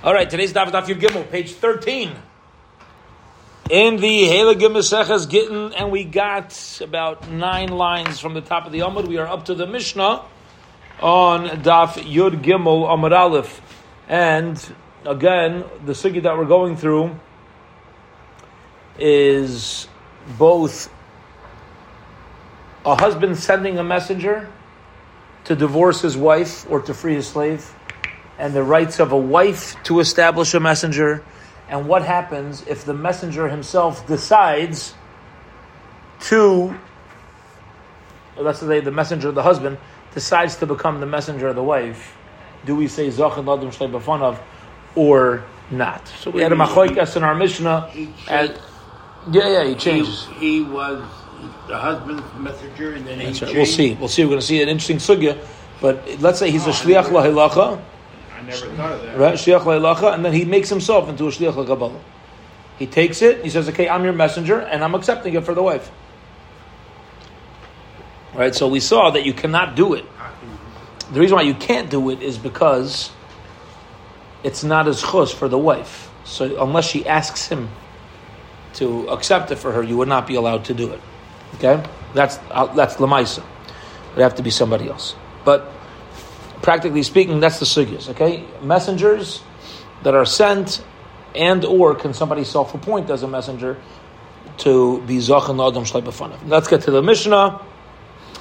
All right, today's Daf Daf Yud Gimel, page 13. In the Heilige Maseches Gittin, and we got about nine lines from the top of the Amud. We are up to the Mishnah on Daf Yud Gimel Amud Aleph. And again, the sugi that we're going through is both a husband sending a messenger to divorce his wife or to free his slave, and the rights of a wife to establish a messenger, and what happens if the messenger himself decides to, let's say the messenger of the husband decides to become the messenger of the wife. Do we say Zachan Ladim Shleibafanov or not? So we had a machoikas in our Mishnah. And, yeah, yeah, he changes. He, he was the husband's messenger, and then he right. changed. We'll see. We'll see. We're going to see an interesting sugya. But let's say he's a oh, shliach lahilacha, never thought of that. right? Shliach and then he makes himself into a shliach lakabbalah. He takes it. He says, "Okay, I'm your messenger, and I'm accepting it for the wife." Right. So we saw that you cannot do it. The reason why you can't do it is because it's not as chus for the wife. So unless she asks him to accept it for her, you would not be allowed to do it. Okay, that's uh, that's lemaisa. It would have to be somebody else. But practically speaking, that's the sugyas. Okay, messengers that are sent, and or can somebody self-appoint as a messenger to be zachan adam shleibafanav. Let's get to the Mishnah.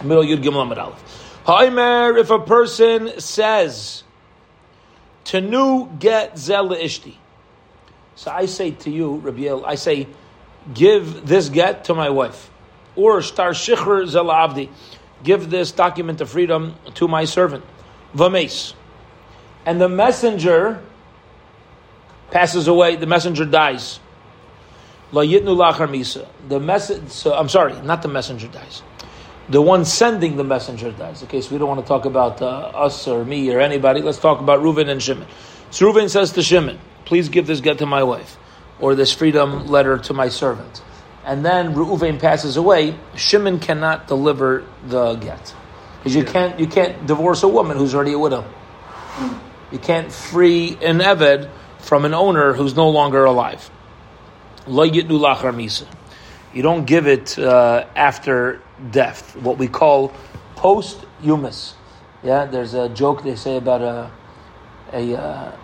Middle Yud Gimel Amud Aleph. If a person says, "Tanu get zel ishti," so I say to you, Rabbi El, I say, give this get to my wife, or shtar shichr zel avdi, give this document of freedom to my servant, vames, and the messenger passes away. The messenger dies. La yitnu lachar misa. The message. So I'm sorry, not the messenger dies. The one sending the messenger dies. Okay, so we don't want to talk about uh, us or me or anybody. Let's talk about Reuven and Shimon. So Reuven says to Shimon, "Please give this get to my wife, or this freedom letter to my servant." And then Reuven passes away. Shimon cannot deliver the get because you can't you can't divorce a woman who's already a widow. You can't free an eved from an owner who's no longer alive. Lo yitnu lachar misa. You don't give it uh, after death, what we call post-humus. Yeah, there's a joke they say about a a uh,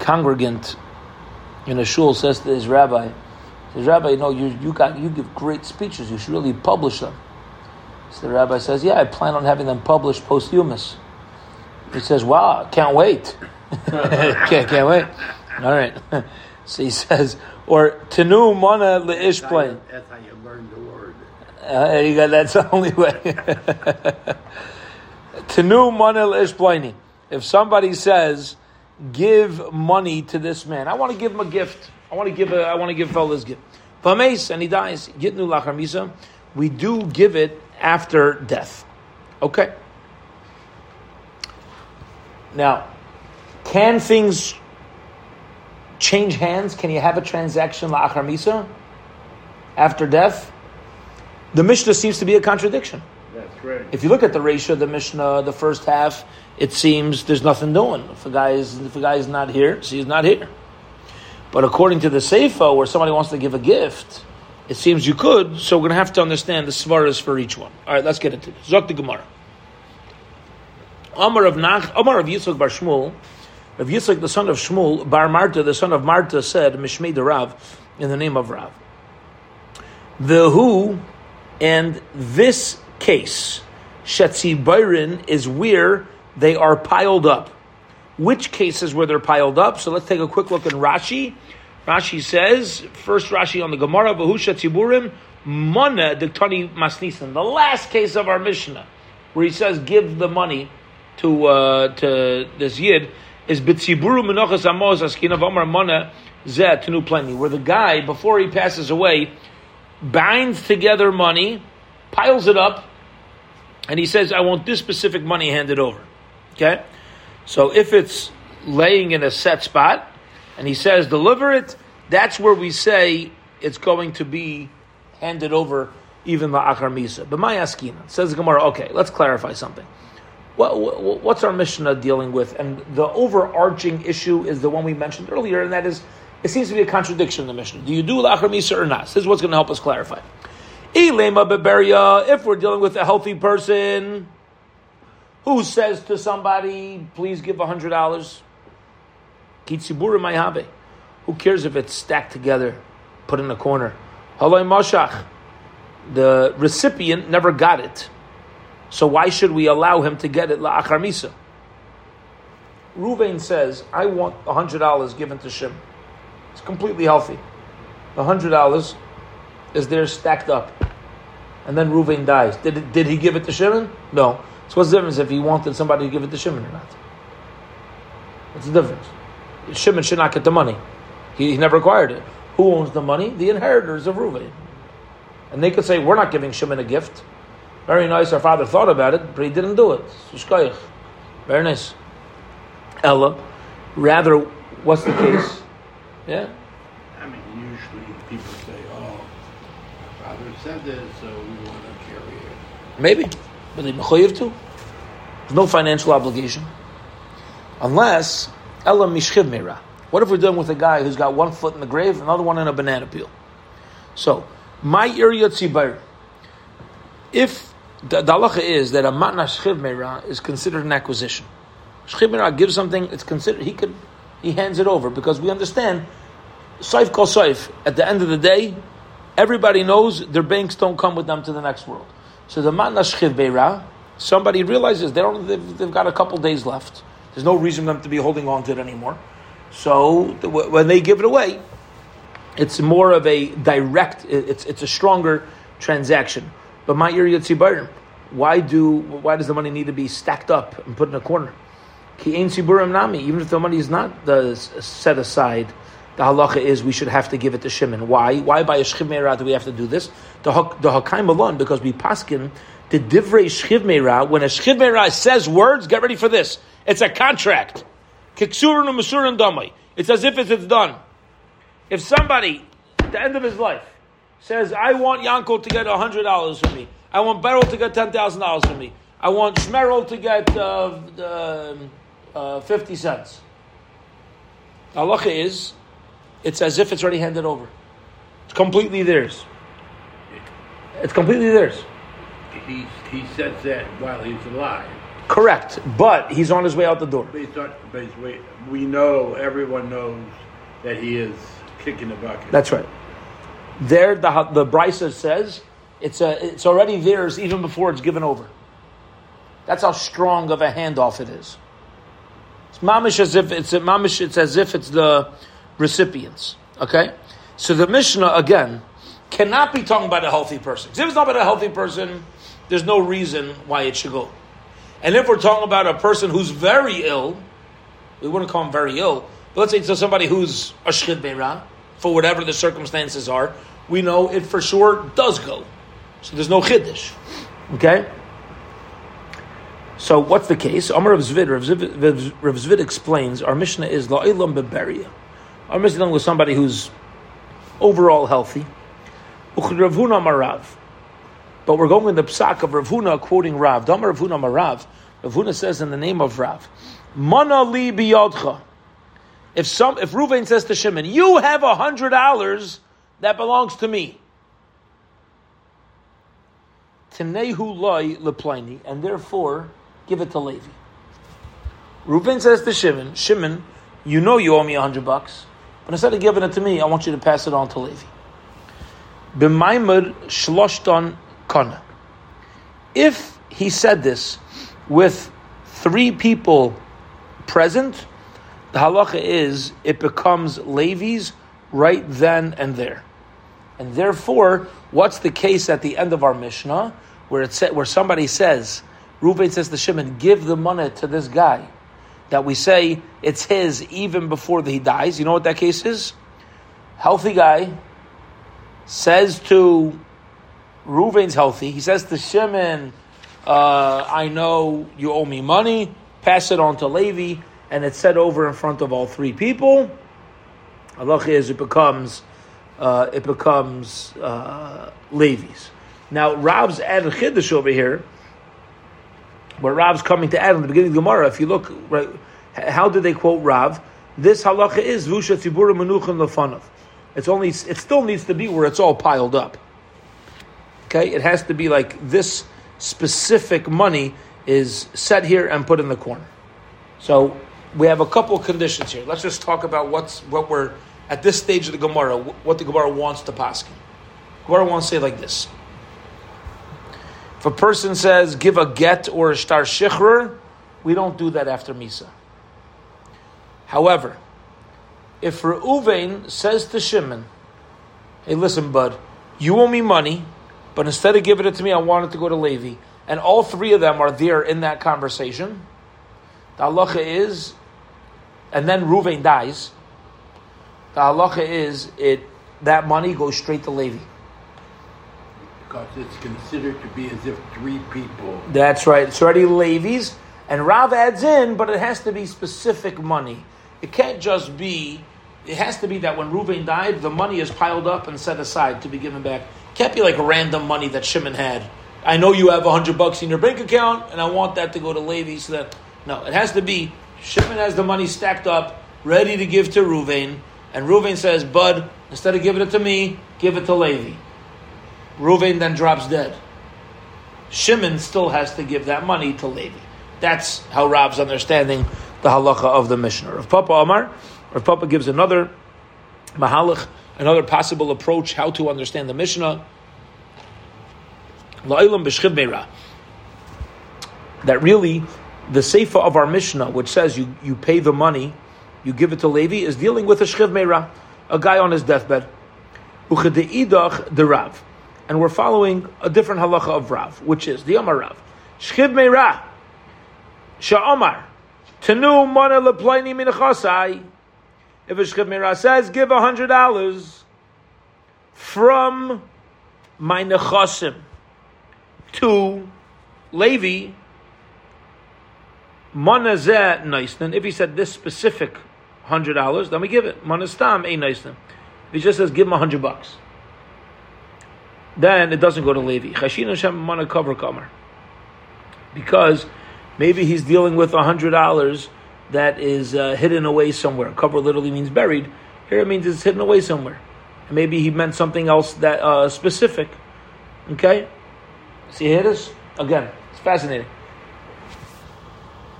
congregant in a shul says to his rabbi, says, Rabbi, you know, you, you got you give great speeches. You should really publish them. So the rabbi says, Yeah, I plan on having them published posthumous. He says, Wow, can't wait. can't, can't wait. All right. So he says, or tenu mana leish That's how, you, that's how you learn the word. Uh, you got that's the only way. Tenu mana leish plaini. If somebody says, give money to this man, I want to give him a gift. I want to give a, I want to give fellas gift. Pames and he dies. Gitnu lachar misa. We do give it after death. Okay. Now, can things change hands? Can you have a transaction la'achar misa after death? The Mishnah seems to be a contradiction. That's right. If you look at the ratio of the Mishnah, the first half, it seems there's nothing doing. If a guy is if a guy is not here, so he's not here. But according to the Seifa, where somebody wants to give a gift, it seems you could. So we're going to have to understand the svaras for each one. All right, let's get into this. Zok the Gemara. Omar of Nach, Omar of Yitzchak Bar Shmuel, of Yitzchak the son of Shmuel, Bar Marta the son of Marta said, Mishmei de Rav, in the name of Rav. The who and this case, Shetzi Byron, is where they are piled up. Which cases where they're piled up? So let's take a quick look in Rashi. Rashi says, first Rashi on the Gemara, Vahu Shetziburim, Mana Diktani Masnisan, the last case of our Mishnah, where he says, give the money to uh, to this Yid, is Bitziburu Menachas Amos Askin of Omar Mana Zeh Tenu Plenty, where the guy, before he passes away, binds together money, piles it up, and he says, I want this specific money handed over. Okay? So if it's laying in a set spot, and he says, deliver it, that's where we say it's going to be handed over even la'achar misa. But my askina, says Gemara, okay, let's clarify something. what, what, what's our Mishnah dealing with? And the overarching issue is the one we mentioned earlier, and that is, it seems to be a contradiction in the Mishnah. Do you do lachar misa or not? This is what's going to help us clarify. Beberia, if we're dealing with a healthy person who says to somebody, please give $100, kitzibura mayhabe. Who cares if it's stacked together, put in a corner? Halay mashach. The recipient never got it. So why should we allow him to get it la'achar misa? Ruvain says, I want $100 given to Shim. It's completely healthy. The $100 is there stacked up. And then Ruvain dies. Did, did he give it to Shimon? No. So what's the difference if he wanted somebody to give it to Shimon or not? What's the difference? Shimon should not get the money. He, he never acquired it. Who owns the money? The inheritors of Ruvain. And they could say, we're not giving Shimon a gift. Very nice, our father thought about it, but he didn't do it. Very nice. Ella, rather, what's the case? Yeah? I mean, usually people say, oh, my father said this, so we want to carry it. Maybe. But they mechoyev too. There's no financial obligation. Unless, Ella mishchiv mera. What if we're dealing with a guy who's got one foot in the grave, another one in a banana peel? So, my area tzibar. If the, the halacha is that a matna shchiv meira is considered an acquisition. Shchiv meira gives something, it's considered, he could, he hands it over because we understand, saif kol saif, at the end of the day, everybody knows their banks don't come with them to the next world. So the matna shchiv meira, somebody realizes they don't, they've, they've got a couple days left. There's no reason for them to be holding on to it anymore. So when they give it away, it's more of a direct, it's, it's a stronger transaction. But my area tzibarim, why do why does the money need to be stacked up and put in a corner? Even if the money is not the, set aside, the halacha is we should have to give it to Shimon. Why? Why by a shchiv do we have to do this? The the hakaim alone because we paskin the divrei shchiv When a shchiv says words, get ready for this. It's a contract. Kiksurun u'masurin. It's as if it's, done. If somebody at the end of his life says, I want Yankel to get $100 from me. I want Beryl to get $10,000 from me. I want Shmerel to get uh, uh, 50 cents. Allah is, it's as if it's already handed over. It's completely theirs. It's completely theirs. He, he says that while he's alive. Correct, but he's on his way out the door. But he's not, but he's, we know, everyone knows that he is kicking the bucket. That's right. There, the the Brisa says it's a, it's already theirs even before it's given over. That's how strong of a handoff it is. It's mamish as if it's a mamish. It's as if it's the recipients. Okay, so the Mishnah again cannot be talking about a healthy person. If it's not about a healthy person, there's no reason why it should go. And if we're talking about a person who's very ill, we wouldn't call him very ill, but let's say it's somebody who's a shchiv meira, for whatever the circumstances are, we know it for sure does go. So there's no chiddush. Okay? So what's the case? Amar Rav Zvid, Rav Zvid, Rav Zvid explains, our Mishnah is la'ilam beberia. Our Mishnah with somebody who's overall healthy. Marav. But we're going in the psak of Rav Huna quoting Rav. Damar Rav Huna marav. Rav Huna says in the name of Rav, Mana li biyodcha. If some, if Ruvain says to Shimon, "You have a hundred dollars that belongs to me," Tinehu loy leplini, and therefore give it to Levi. Ruvain says to Shimon, "Shimon, you know you owe me a hundred bucks, but instead of giving it to me, I want you to pass it on to Levi." B'maimud shloshton If he said this with three people present, the halacha is it becomes Levi's right then and there. And therefore, what's the case at the end of our Mishnah where it where somebody says, Reuven says to Shimon, give the money to this guy, that we say it's his even before he dies. You know what that case is? Healthy guy says to Reuven's healthy. He says to Shimon, uh, I know you owe me money. Pass it on to Levi and it's said over in front of all three people, Allah is it becomes uh, it becomes uh, Levi's. Now Rav's added chiddush over here. where Rav's coming to add in the beginning of the Gemara, if you look, right, how did they quote Rav? This halacha is Vusha Tzibura Menuchin Lefanov. It's only, it still needs to be where it's all piled up. Okay, it has to be like this specific money is set here and put in the corner. So we have a couple conditions here. Let's just talk about what's what we're at this stage of the Gemara, what the Gemara wants to paskin. Gemara wants to say like this. If a person says give a get or a star shichr, we don't do that after Misa. However, if Reuven says to Shimon, hey, listen, bud, you owe me money, but instead of giving it to me, I want it to go to Levi, and all three of them are there in that conversation, the halacha is, and then Reuven dies, the halacha is it that money goes straight to Levi. Because it's considered to be as if three people. That's right. It's already Levi's, and Rav adds in, but it has to be specific money. It can't just be. It has to be that when Reuven died, the money is piled up and set aside to be given back. Can't be like random money that Shimon had. I know you have a hundred bucks in your bank account, and I want that to go to Levi. So that no, it has to be Shimon has the money stacked up, ready to give to Reuven, and Reuven says, "Bud, instead of giving it to me, give it to Levi." Reuven then drops dead. Shimon still has to give that money to Levi. That's how Rav's understanding the halacha of the Mishnah. Rav Papa Amar, Rav Papa gives another mahalach, another possible approach how to understand the Mishnah. Meira. That really, the seifa of our Mishnah, which says you, you pay the money, you give it to Levi, is dealing with a shchiv meira, a guy on his deathbed. The Rav. And we're following a different halacha of Rav, which is the Amar Rav. Shchiv meira. Sha'omar. Tenu mana leplaini minachasai. If a shchiv meira says, give a hundred dollars from my nechasim to Levi, manazeh naisnan. If he said this specific hundred dollars, then we give it. Manastam a naisnan. If he just says give him a hundred bucks, then it doesn't go to Levi. Chashin Hashem mana cover. Because maybe he's dealing with a hundred dollars that is uh, hidden away somewhere. Cover literally means buried. Here it means it's hidden away somewhere. And maybe he meant something else that uh, specific. Okay. See, here it is. Again, it's fascinating.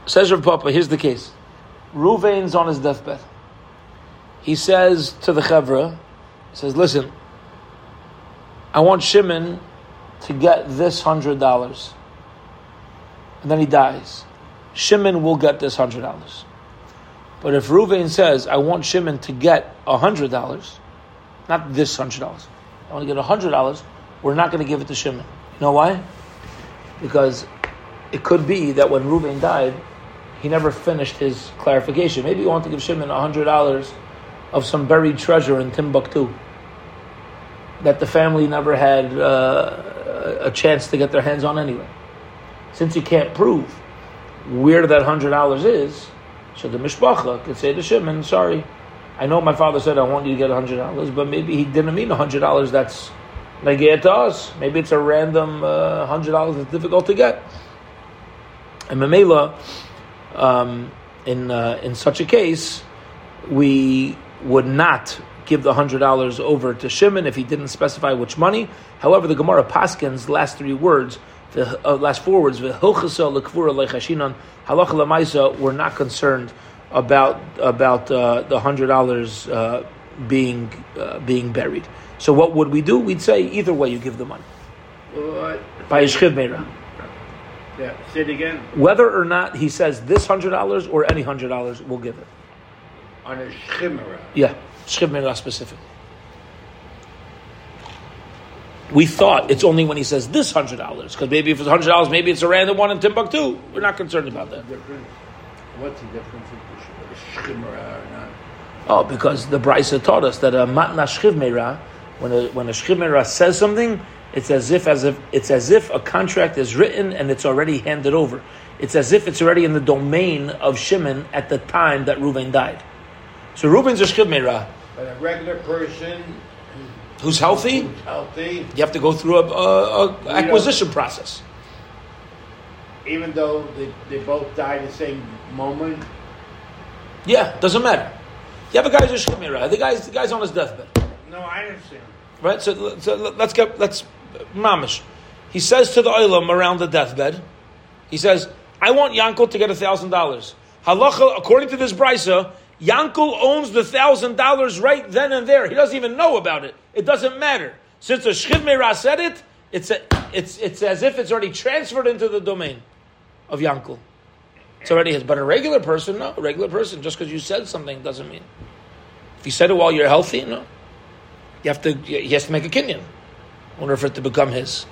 Says Rav Papa, here's the case. Ruvain's on his deathbed. He says to the Chevra, he says, listen, I want Shimon to get this hundred dollars. And then he dies. Shimon will get this hundred dollars. But if Ruvain says, I want Shimon to get hundred dollars, not this hundred dollars, I want to get hundred dollars, we're not going to give it to Shimon. You know why? Because it could be that when Reuben died, he never finished his clarification. Maybe he wanted to give Shimon hundred dollars of some buried treasure in Timbuktu that the family never had uh, a chance to get their hands on anyway. Since you can't prove where that hundred dollars is, so the mishpacha could say to Shimon, "Sorry, I know my father said I want you to get hundred dollars, but maybe he didn't mean hundred dollars. That's get to us. Maybe it's a random uh, hundred dollars that's difficult to get. And Mamela, um, in uh, in such a case, we would not give the hundred dollars over to Shimon if he didn't specify which money. However, the Gemara Paskin's last three words, the uh, last four words, halacha lamaisa, we're not concerned about about uh, the hundred dollars uh, being uh, being buried. So what would we do? We'd say either way you give the money. By Yishchiv Meira. Yeah, say it again. Whether or not he says this hundred dollars or any hundred dollars, we'll give it. On a shimera. Yeah, Shchiv Meira specific. We thought it's only when he says this hundred dollars, because maybe if it's hundred dollars, maybe it's a random one in Timbuktu. We're not concerned about that. What's the difference if it's shimera or not? Oh, because the Brisa taught us that a matna shchiv meira, when a when a says something, it's as if as if it's as if a contract is written and it's already handed over. It's as if it's already in the domain of Shimon at the time that Reuven died. So Reuven's a shchiv meira. But a regular person Who's healthy? healthy, You have to go through a, a, a acquisition process. even though they, they both died the same moment. Yeah, doesn't matter. You have a guy who's a shchimera. The guy's the guy's on his deathbed. No, I understand. Right. So, so let's get let's mamish. He says to the oilam around the deathbed, he says, "I want Yankel to get a thousand dollars." Halacha, according to this brisa, Yankel owns the thousand dollars right then and there. He doesn't even know about it. It doesn't matter. Since the Shchiv Meirah said it, it's, a, it's, it's as if it's already transferred into the domain of Yankel. It's already his. But a regular person, no. A regular person, just because you said something doesn't mean. If you said it while you're healthy, no. You have to, he has to make a kinyan in order for it to become his.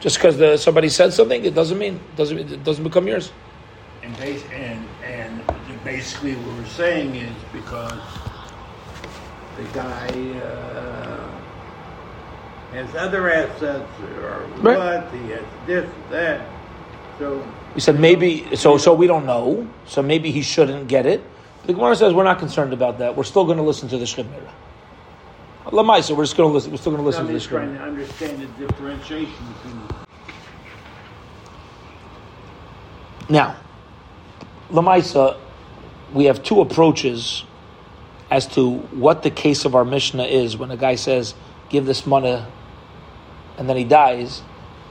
Just because somebody said something, it doesn't mean, it doesn't, it doesn't become yours. And, base, and, and basically what we're saying is because the guy uh, has other assets or Right. what, he has this, that. So We said maybe, so so we don't know. So maybe he shouldn't get it. The Gemara says we're not concerned about that. We're still going to listen to the Shemira. Lamaisa, we're just going to listen. We're still going to listen to the just trying to understand the differentiation between Now, Lamaisa, we have two approaches as to what the case of our Mishnah is when a guy says, "Give this money," and then he dies.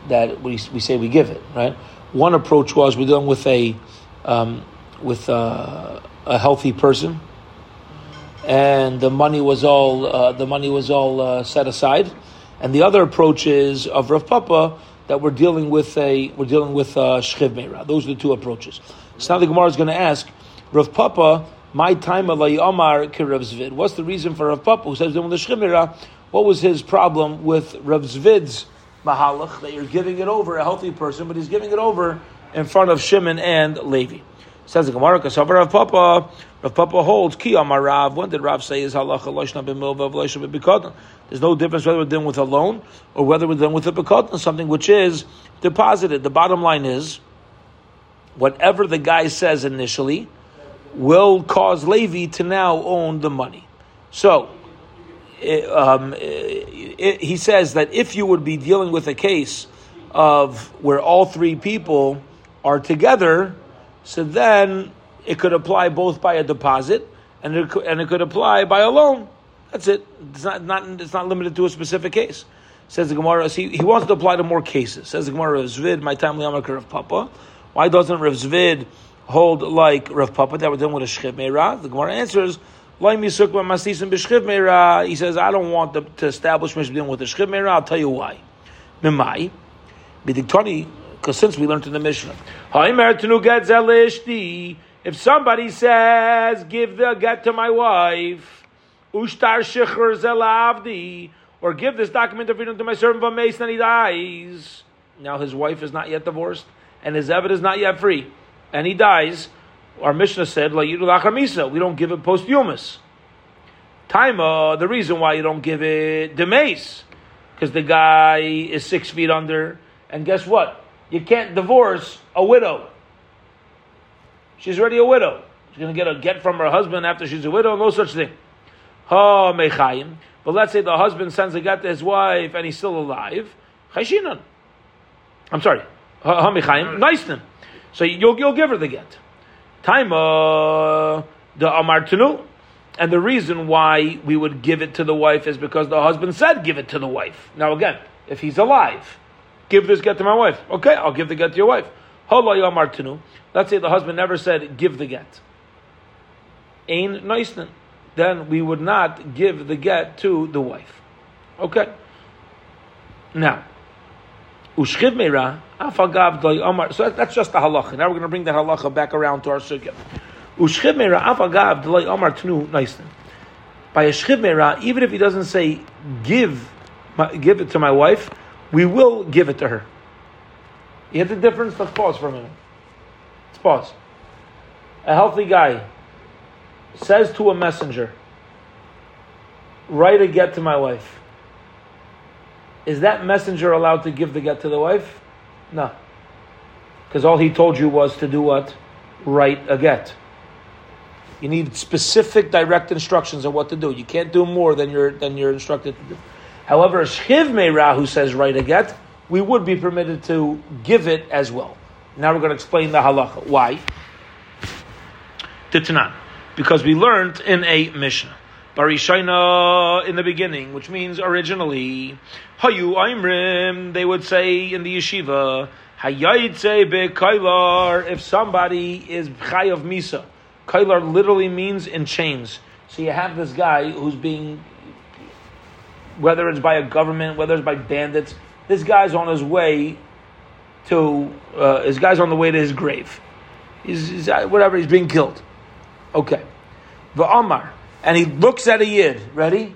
That we, we say we give it, right? One approach was we're dealing with a um, with a, a healthy person, and the money was all uh, the money was all uh, set aside. And the other approach is of Rav Papa that we're dealing with a we're dealing with a shchiv meira. Those are the two approaches. So now the Gemara is going to ask Rav Papa, my time alay Omar Rav Zvid. What's the reason for Rav Papa who says the shchiv meira? What was his problem with Rav Zvid's mahalach that you're giving it over a healthy person, but he's giving it over in front of Shimon and Levi? Says the Gemara, Kasavar Rav Papa, Rav Papa holds, Ki Amar Rav, when did Rav say is halacha loishna b'milva v'loishna b'bikotan? There's no difference whether we're dealing with a loan or whether we're dealing with a bikotan, something which is deposited. The bottom line is, whatever the guy says initially will cause Levi to now own the money. So, um, it, he says that if you would be dealing with a case of where all three people are together, so then it could apply both by a deposit and it and it could apply by a loan. That's it. It's not, not it's not limited to a specific case. Says the Gemara. See, he wants to apply to more cases. Says the Gemara. Rav Zvid, my time liyamakar Rav Papa. Why doesn't Rav Zvid hold like Rav Papa that we're dealing with a shchiv meira? The Gemara answers. He says, I don't want to, to establish Mishnah dealing with the shchiv meira. I'll tell you why. Mimai, because since we learned in the Mishnah, if somebody says, "Give the get to my wife," ushtar shechur zelavdi, or give this document of freedom to my servant Vameis, then he dies. Now his wife is not yet divorced, and his Eved is not yet free, and he dies. Our Mishnah said, "La misa." We don't give it posthumous. Taima, uh, the reason why you don't give it demes, because the guy is six feet under, and guess what? You can't divorce a widow. She's already a widow. She's going to get a get from her husband after she's a widow. No such thing. Ha mechayim. But let's say the husband sends a get to his wife and he's still alive. I'm sorry. Ha mechayim. Nice So you'll, you'll give her the get. Time uh, the amartenu. And the reason why we would give it to the wife is because the husband said give it to the wife. Now again, if he's alive, give this get to my wife. Okay, I'll give the get to your wife. Let's say the husband never said give the get. Ain. Then we would not give the get to the wife. Okay. Now, ushchiv meira afagav omar. So that's just the halacha. Now we're going to bring that halacha back around to our sugya. Ushchiv meira afagav d'loy omar tnu noisnin. By a shchiv meira, even if he doesn't say give, give it to my wife, we will give it to her. You get the difference? Let's pause for a minute. Let's pause. A healthy guy says to a messenger, write a get to my wife. Is that messenger allowed to give the get to the wife? No. Because all he told you was to do what? Write a get. You need specific direct instructions on what to do. You can't do more than you're, than you're instructed to do. However, a shchiv meira who says write a get, we would be permitted to give it as well. Now we're going to explain the halacha. Why? Titanan. Because we learned in a Mishnah. Barishaina in the beginning, which means originally, Hayu Aimrim, they would say in the yeshiva, Hayayitze be Kailar, if somebody is Chayav Misa. Kailar literally means in chains. So you have this guy who's being, whether it's by a government, whether it's by bandits, this guy's on his way to, uh, his guy's on the way to his grave. He's, he's whatever, he's being killed. Okay. Va'amar. And he looks at a yid, ready?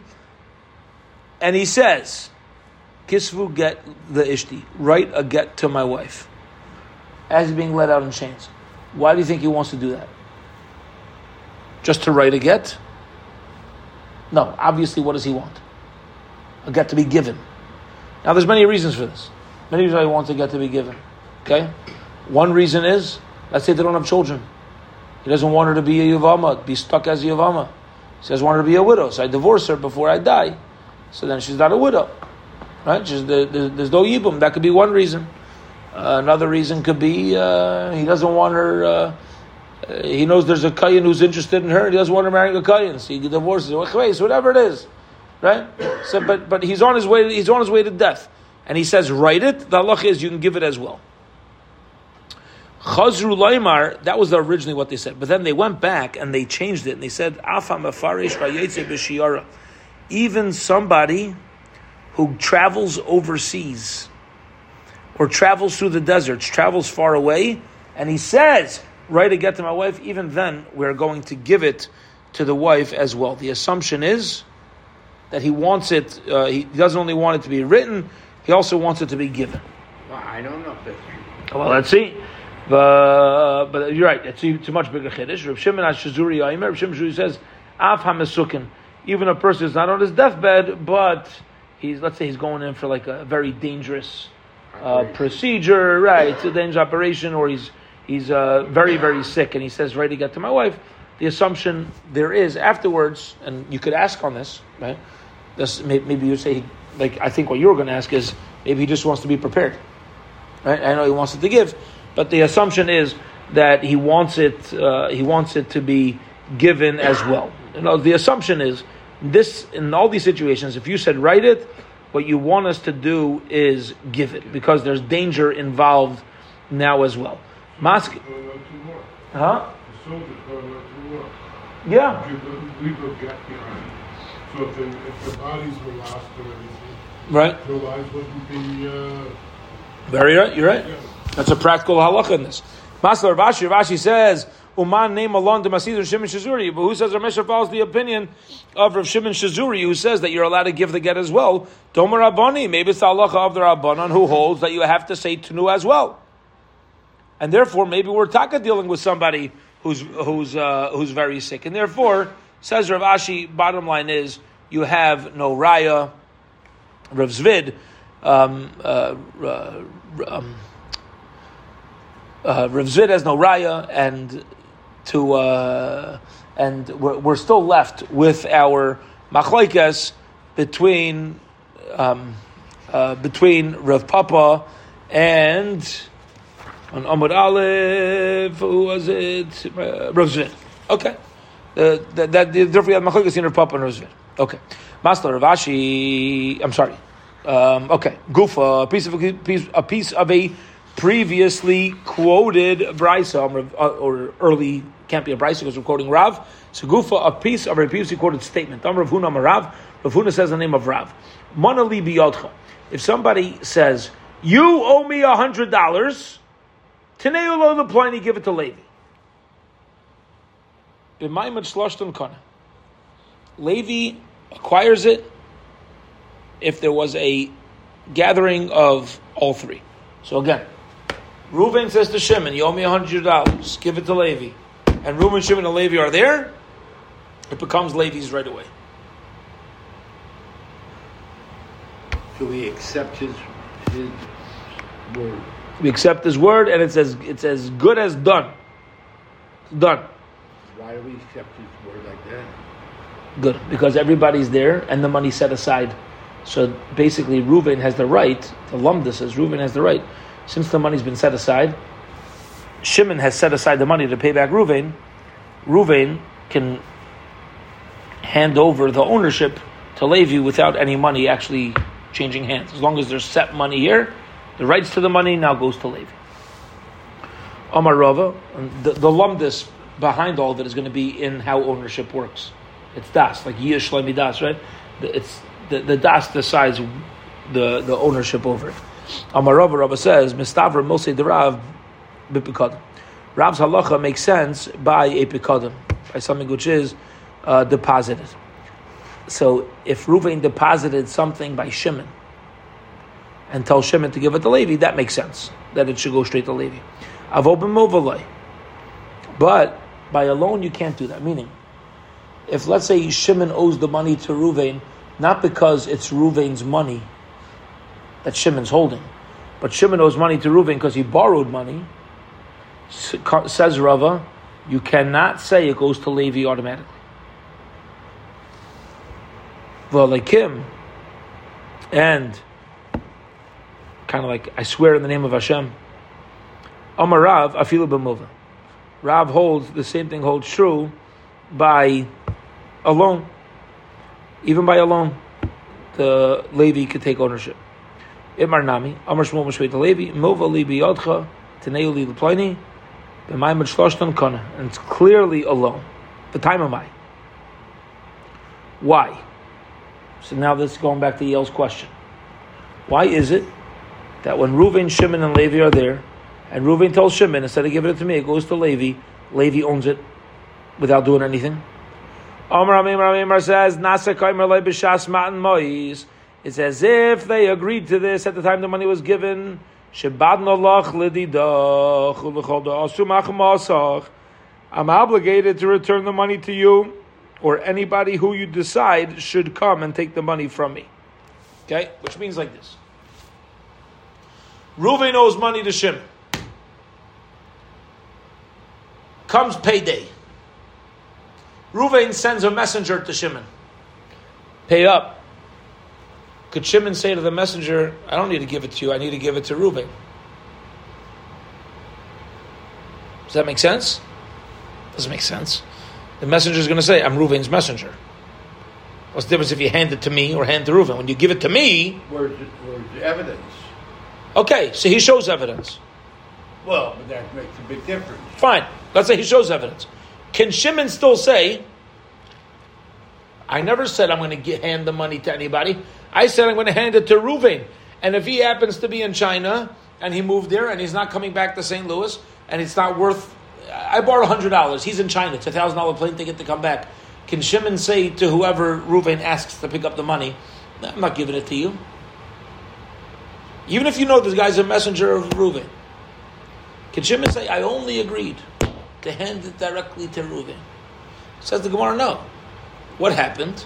And he says, Kisvu get the ishti, write a get to my wife. As he's being let out in chains. Why do you think he wants to do that? Just to write a get? No, obviously, what does he want? A get to be given. Now, there's many reasons for this. Many reasons why he wants a get to be given. Okay? One reason is, let's say they don't have children. He doesn't want her to be a Yavama, be stuck as a Yavama. He says, I want her to be a widow, so I divorce her before I die. So then she's not a widow. Right? Just, there's no Yibum. That could be one reason. Uh, another reason could be uh, he doesn't want her. Uh, uh he knows there's a Kayan who's interested in her. He doesn't want her marrying a Kayan, so he divorces her. Whatever it is, right? So, but but he's on his way. To, he's on his way to death, and he says, "Write it." The halach is you can give it as well. Chazru Laimar, that was originally what they said. But then they went back and they changed it and they said, Even somebody who travels overseas or travels through the deserts, travels far away, and he says, Right to get to my wife, even then we're going to give it to the wife as well. The assumption is that he wants it, uh, he doesn't only want it to be written, he also wants it to be given. Well, I don't know if that's Well, let's see. But, but you're right. It's too, too much bigger chiddush. Rav Shimon Shazuri Aimer. Rav Shimon says, "Av hamesukin." Even a person is not on his deathbed, but he's let's say he's going in for like a very dangerous uh, procedure, right? It's a dangerous operation, or he's he's uh, very very sick, and he says, "Ready to get to my wife." The assumption there is afterwards, and you could ask on this, right? This maybe you say, like I think what you were going to ask is maybe he just wants to be prepared, right? I know he wants it to give but the assumption is that he wants it. Uh, he wants it to be given as well. You know, the assumption is this in all these situations. If you said write it, what you want us to do is give it because there's danger involved now as well. Mask. Huh? Yeah. So if the, if the bodies were lost or anything, right? The lives wouldn't be. Uh, Very right. You're right. Yeah. That's a practical halacha in this. Maslar Rashi, Rashi says, Uman name alone to Masidr Shimon Shazuri, but who says Ramesha follows the opinion of Rav Shimon Shazuri, who says that you're allowed to give the get as well. Tomer Rabbani, maybe it's the halacha of the Rabbanon who holds that you have to say Tunu as well. And therefore, maybe we're taka dealing with somebody who's who's uh, who's very sick, and therefore, says Rav Ashi. Bottom line is, you have no raya. Rav Zvid. Um, uh, uh, um, uh, Rav Zvid has no raya, and to uh, and we're, we're, still left with our machlaikas between um, uh, between Rav Papa and on Amud Aleph. Who was it? Uh, Rav Zvid. Okay. Uh, that, that therefore we have in Rav Papa and Rav Zvid. Okay. Master Rav Ashi. I'm sorry. Um, okay, Gufa, a piece of a piece, a piece of a previously quoted brisa uh, or early can't be a brisa because we're quoting Rav. So Gufa, a piece of a previously quoted statement. Rav Huna Rav. Rav Huna says the name of Rav. Manali biyodcha. If somebody says you owe me a hundred dollars, Taneulo the Pliny give it to Levi. Levi acquires it if there was a gathering of all three. So again, Reuven says to Shimon, "You owe me hundred dollars. Give it to Levi." And Reuven, Shimon, and Levi are there. It becomes Levi's right away. So we accept his his word. We accept his word, and it's as it's as good as done. It's done. Why do we accept his word like that? Good, because everybody's there, and the money set aside So basically, Reuven has the right. The lumda says Reuven has the right, since the money's been set aside. Shimon has set aside the money to pay back Reuven. Reuven can hand over the ownership to Levi without any money actually changing hands. As long as there's set money here, the rights to the money now goes to Levi. Amar Rava, the, the behind all it is going to be in how ownership works. It's das, like Yish Shlemi Das, right? It's the, the das decides the, the ownership over it. Amar Rava, Rava says, Mistavra Mosei Derav Bipikadim. Rav's halacha makes sense by a pikadim, by something which is uh, deposited. So if Ruvain deposited something by Shimon and tells Shimon to give it to Levi, that makes sense, that it should go straight to Levi. Avobim But by a loan, you can't do that. Meaning, if let's say Shimon owes the money to Ruvain, not because it's Ruvain's money that Shimon's holding, but Shimon owes money to Ruvain because he borrowed money, says Rava, you cannot say it goes to Levi automatically. V'alekim, and kind of like I swear in the name of Hashem. Amarav afilu b'mova. Rav holds the same thing holds true by a loan. Even by a loan, the Levi could take ownership. Imar nami Amar Shmuel Mishvei Levi Mova Libi Yodcha Teneu Li Leplini B'mayim Shloshtan Kana and it's clearly a loan. The time of my. Why? So now this is going back to Yale's question. Why is it that when Reuven, Shimon, and Levi are there, and Reuven tells Shimon, instead of giving it to me, it goes to Levi, Levi owns it without doing anything? Amar Amar says, Nasa Kaimer B'Shas Matan Mois. It's as if they agreed to this at the time the money was given. I'm obligated to return the money to you or anybody who you decide should come and take the money from me. Okay? Which means like this. Reuven owes money to Shimon. Comes payday. Reuven sends a messenger to Shimon. Pay up. Could Shimon say to the messenger, I don't need to give it to you, I need to give it to Reuven? Does that make sense? Doesn't make sense. The messenger is going to say, I'm Reuven's messenger. What's the difference if you hand it to me or hand it to Reuven? When you give it to me. Where's the, where's evidence? Okay, so he shows evidence. Well, but that makes a big difference. Fine. Let's say he shows evidence. Can Shimon still say, I never said I'm going to hand the money to anybody. I said I'm going to hand it to Reuven. And if he happens to be in China and he moved there and he's not coming back to St. Louis and it's not worth I borrow hundred dollars. He's in China. It's a thousand dollar plane ticket to come back. Can Shimon say to whoever Reuven asks to pick up the money, "I'm not giving it to you"? Even if you know this guy's a messenger of Reuven, can Shimon say, "I only agreed to hand it directly to Reuven"? Says the Gemara, no. What happened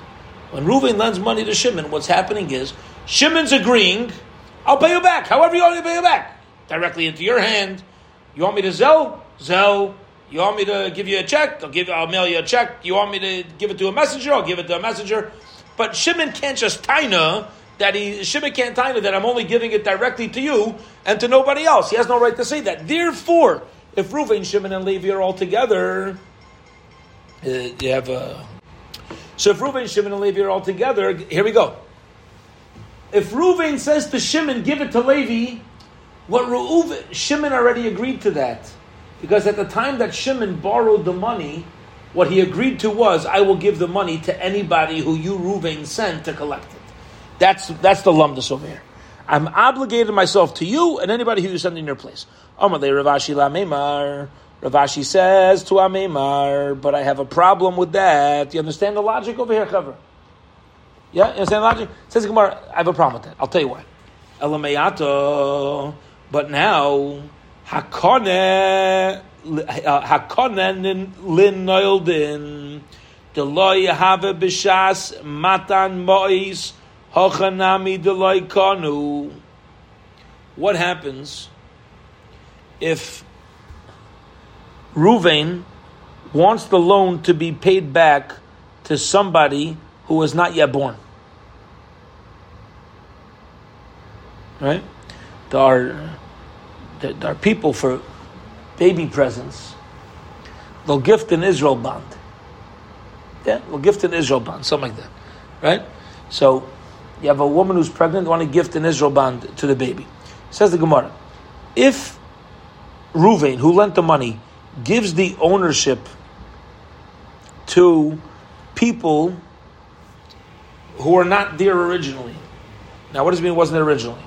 when Reuven lends money to Shimon? What's happening is Shimon's agreeing, "I'll pay you back. However you want me to pay you back, directly into your hand." You want me to Zell? Zell. You want me to give you a check? I'll give. I'll mail you a check. You want me to give it to a messenger? I'll give it to a messenger. But Shimon can't just taina that he Shimon can't taina that I'm only giving it directly to you and to nobody else. He has no right to say that. Therefore, if Reuven, Shimon, and Levi are all together, uh, you have a. So if Reuven, Shimon, and Levi are all together, here we go. If Reuven says to Shimon, give it to Levi, what Reuven, Shimon already agreed to that. Because at the time that Shimon borrowed the money, what he agreed to was, I will give the money to anybody who you, Reuven, sent to collect it. That's, that's the lumdus over here. I'm obligated myself to you and anybody who you send in your place. Amalei Rav Ashi la. Rav Ashi says to Amemar, but I have a problem with that. You understand the logic over here, Chaver? Yeah, you understand the logic? Says Gemara, I have a problem with that. I'll tell you why. Elameyato. But now, hakone uh, hakone lin noildin deloy have b'shas matan mois hochanami deloy konu. What happens if Ruvain wants the loan to be paid back to somebody who is not yet born? right? There are there, are people for baby presents. They'll gift an Israel bond. Yeah, they'll gift an Israel bond, something like that, right? So you have a woman who's pregnant, want to gift an Israel bond to the baby. Says the Gemara, if Ruvain, who lent the money, gives the ownership to people who are not there originally. Now, what does it mean wasn't there originally?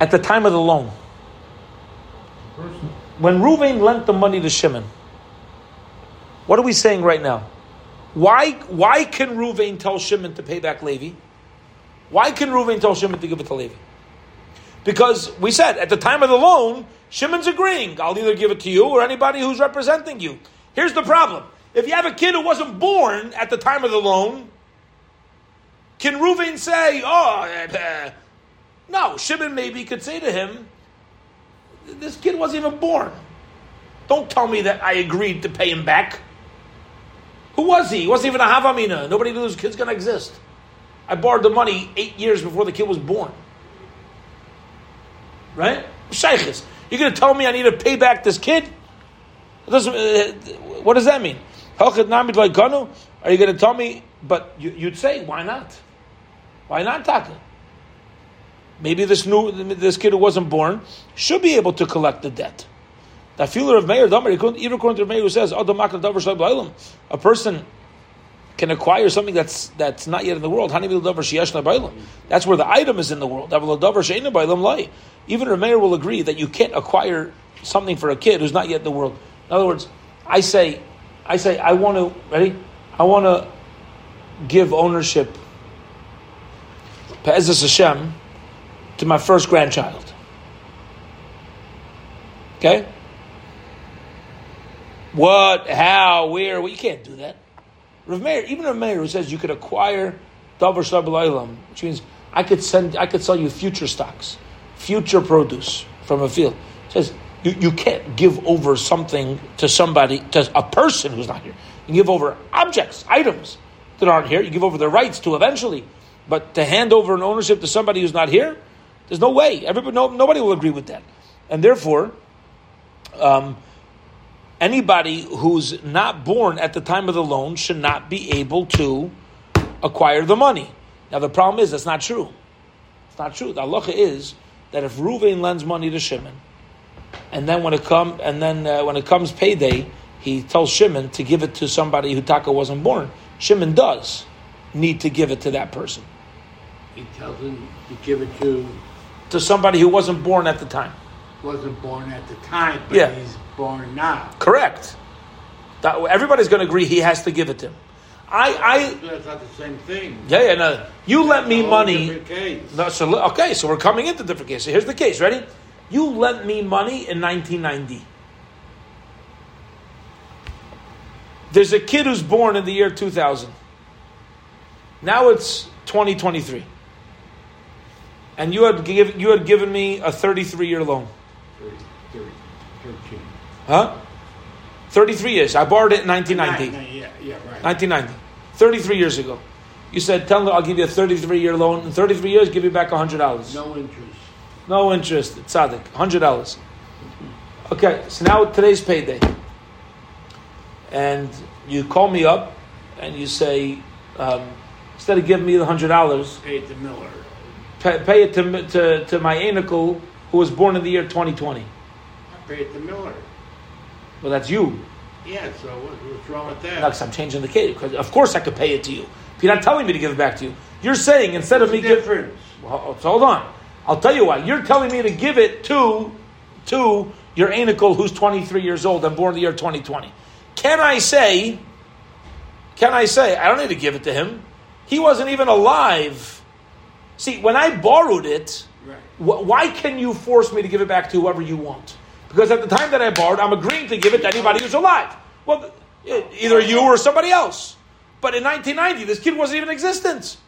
At the time of the loan. When Ruvain lent the money to Shimon, what are we saying right now? Why, why can Ruvain tell Shimon to pay back Levi? Why can Ruvain tell Shimon to give it to Levi? Because we said at the time of the loan, Shimon's agreeing, I'll either give it to you or anybody who's representing you. Here's the problem. If you have a kid who wasn't born at the time of the loan, can Ruvain say, oh, eh, no, Shimon maybe could say to him, this kid wasn't even born. Don't tell me that I agreed to pay him back. Who was he? He wasn't even a Havamina. Nobody knew this kid's going to exist. I borrowed the money eight years before the kid was born. Right? Sheikhs. You're going to tell me I need to pay back this kid? Uh, what does that mean? Are you going to tell me? But you, you'd say, why not? Why not Taka? Maybe this new this kid who wasn't born should be able to collect the debt. The feeler of Meir, even according to Meir, who says, a person can acquire something that's that's not yet in the world. That's where the item is in the world. Even Rameir will agree that you can't acquire something for a kid who's not yet in the world. In other words, I say, I say, I want to ready. I want to give ownership, Pe'ezes Hashem, to my first grandchild. Okay? What, how, where? Well, you can't do that. Rav Meir, even Rav Meir, who says you could acquire Davar Shelo Ba La'olam, which means I could send, I could sell you future stocks, future produce from a field. says you, you can't give over something to somebody, to a person who's not here. You give over objects, items that aren't here. You give over their rights to eventually, but to hand over an ownership to somebody who's not here, there's no way. Everybody, no, nobody will agree with that, and therefore, um, anybody who's not born at the time of the loan should not be able to acquire the money. Now, the problem is that's not true. It's not true. The halacha is that if Ruvain lends money to Shimon, and then when it come and then uh, when it comes payday, he tells Shimon to give it to somebody who Taka wasn't born. Shimon does need to give it to that person, He tells him to give it to, to somebody who wasn't born at the time. Wasn't born at the time, but Yeah. he's born now. Correct. That, everybody's going to agree he has to give it to him. I, I, That's not the same thing. yeah, yeah, no. You lent me money. No, so okay, so we're coming into different cases. Here's the case. Ready? You lent me money in 1990. There's a kid who's born in the year 2000. Now it's 2023, and you had give, you had given me a 33 year loan, 30, 30, 13. Huh? 33 years. I borrowed it in 1990. Nine, nine, yeah, yeah, right. 1990. 33 years ago. You said, tell them I'll give you a 33 year loan. In 33 years, give you back $100. No interest. No interest. Tzaddik. Hundred dollars. Okay, so now today's payday, and you call me up, and you say, um, instead of giving me the hundred dollars, Pay it to Miller. pay, pay it to, to to my anicle who was born in the year 2020. I pay it to Miller. Well, that's you. Yeah, so what, what's wrong with that? No, because I'm changing the case. Of course I could pay it to you. You're not telling me to give it back to you, you're saying instead of me What's the give. difference? Well, so hold on. I'll tell you why. You're telling me to give it to to your anicle who's 23 years old and born in the year 2020. Can I say? Can I say I don't need to give it to him? He wasn't even alive. See, when I borrowed it, Right. wh- why can you force me to give it back to whoever you want? Because at the time that I borrowed, I'm agreeing to give it to anybody who's alive. Well, either you or somebody else. But in 1990, this kid wasn't even in existence.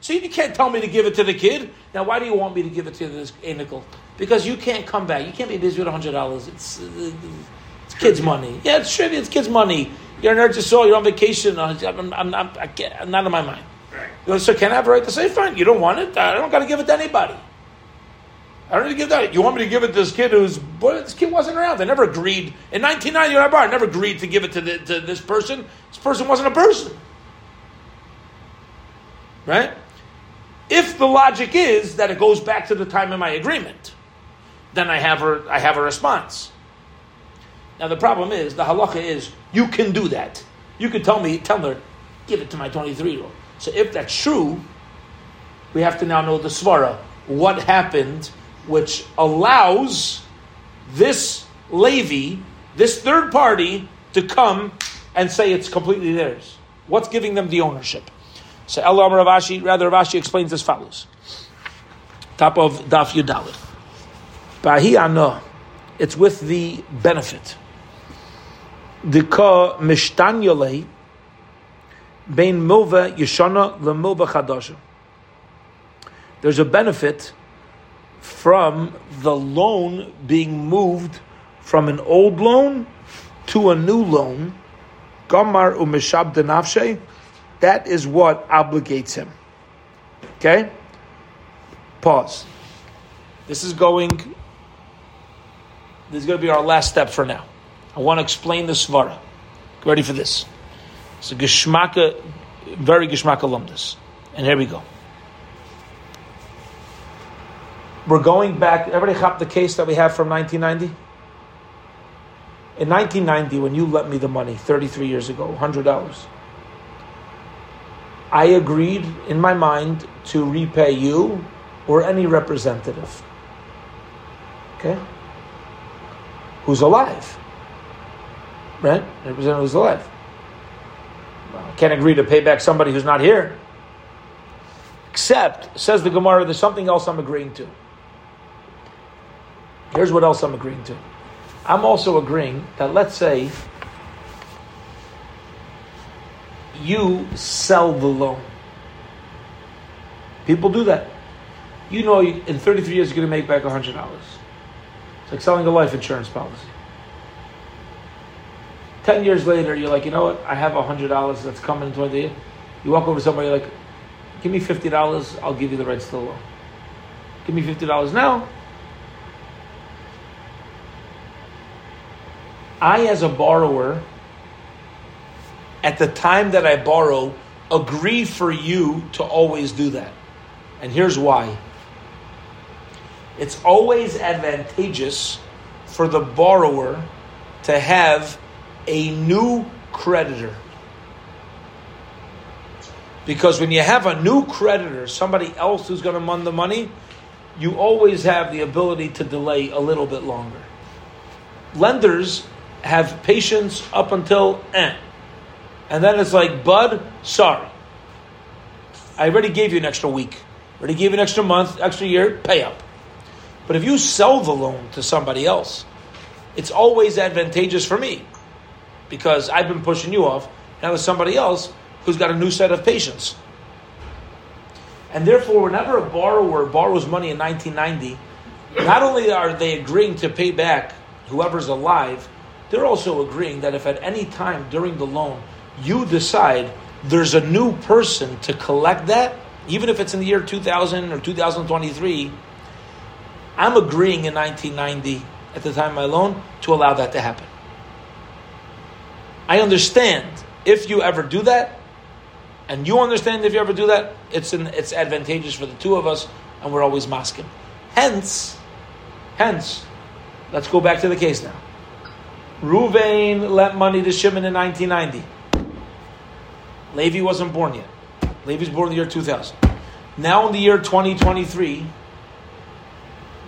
So you can't tell me to give it to the kid. Now, why do you want me to give it to this anicle? Because you can't come back. You can't be busy with hundred dollars. It's uh, it's kids' money. Yeah, it's trivia. It's kids' money. You're an Eretz Yisrael. You're on vacation. I'm, I'm, I'm, I can't, I'm not in my mind. Right. So can I have a right to say, fine, you don't want it? I don't got to give it to anybody. I don't need to give that. You want me to give it to this kid who's, this kid wasn't around. They never agreed. In 1990, I never agreed to give it to, the, to this person. This person wasn't a person. Right? If the logic is that it goes back to the time of my agreement, then I have a, I have a response. Now the problem is the halacha is you can do that. You could tell me, tell her, give it to my 23 year old. So if that's true, we have to now know the svara. What happened, which allows this Levi, this third party, to come and say it's completely theirs. What's giving them the ownership? So Elam Rav Ashi, rather Rav Ashi explains as follows. Top of Daf Yudalit. Bahi ano, it's with the benefit. The ka mishtanyole bein milva yeshana lemilva chadasha. There's a benefit from the loan being moved from an old loan to a new loan. Gamar umeshab denafshe that is what obligates him. Okay? Pause. This is going, this is going to be our last step for now. I want to explain the Svara. Get ready for this. It's a Geshmaka, very Geshmaka alumnus. And here we go. We're going back, everybody hop the case that we have from 1990? In 1990, when you lent me the money 33 years ago, $100, I agreed in my mind to repay you or any representative. Okay? Who's alive. Right? Representative who's alive. I can't agree to pay back somebody who's not here. Except, says the Gemara, there's something else I'm agreeing to. Here's what else I'm agreeing to. I'm also agreeing that let's say you sell the loan. People do that. You know, in 33 years, you're going to make back $100. It's like selling a life insurance policy. 10 years later, you're like, you know what? I have $100 that's coming in 20 years. You walk over to somebody, you're like, give me $50, I'll give you the rights to the loan. Give me $50 now. I, as a borrower, at the time that I borrow, agree for you to always do that. And here's why it's always advantageous for the borrower to have a new creditor. Because when you have a new creditor, somebody else who's going to run the money, you always have the ability to delay a little bit longer. Lenders have patience up until eh. And then it's like, bud, sorry. I already gave you an extra week. Already gave you an extra month, extra year, pay up. But if you sell the loan to somebody else, it's always advantageous for me because I've been pushing you off. Now there's somebody else who's got a new set of patience. And therefore, whenever a borrower borrows money in 1990, not only are they agreeing to pay back whoever's alive, they're also agreeing that if at any time during the loan you decide there's a new person to collect that, even if it's in the year 2000 or 2023, I'm agreeing in 1990 at the time of my loan to allow that to happen. I understand if you ever do that, and you understand if you ever do that, it's it's advantageous for the two of us, and we're always maskim. Hence, hence, let's go back to the case now. Ruvain lent money to Shimon in 1990. Levi wasn't born yet. Levi's born in the year 2000. Now in the year 2023,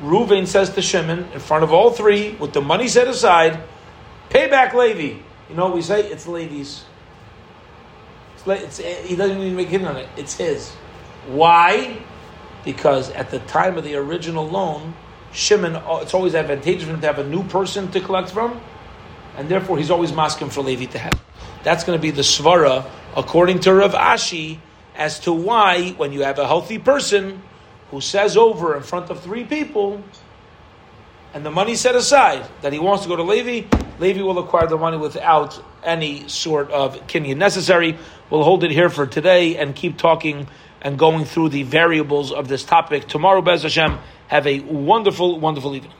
Ruvain says to Shimon, in front of all three, with the money set aside, pay back Levi. You know what we say? It's Levi's. It's, it's, he doesn't even make him on it. It's his. Why? Because at the time of the original loan, Shimon, uh, it's always advantageous for him to have a new person to collect from, and therefore he's always maskim for Levi to have. That's going to be the svara according to Rav Ashi as to why when you have a healthy person who says over in front of three people and the money set aside that he wants to go to Levi, Levi will acquire the money without any sort of kinyan necessary. We'll hold it here for today and keep talking and going through the variables of this topic. Tomorrow, Bez Hashem, have a wonderful, wonderful evening.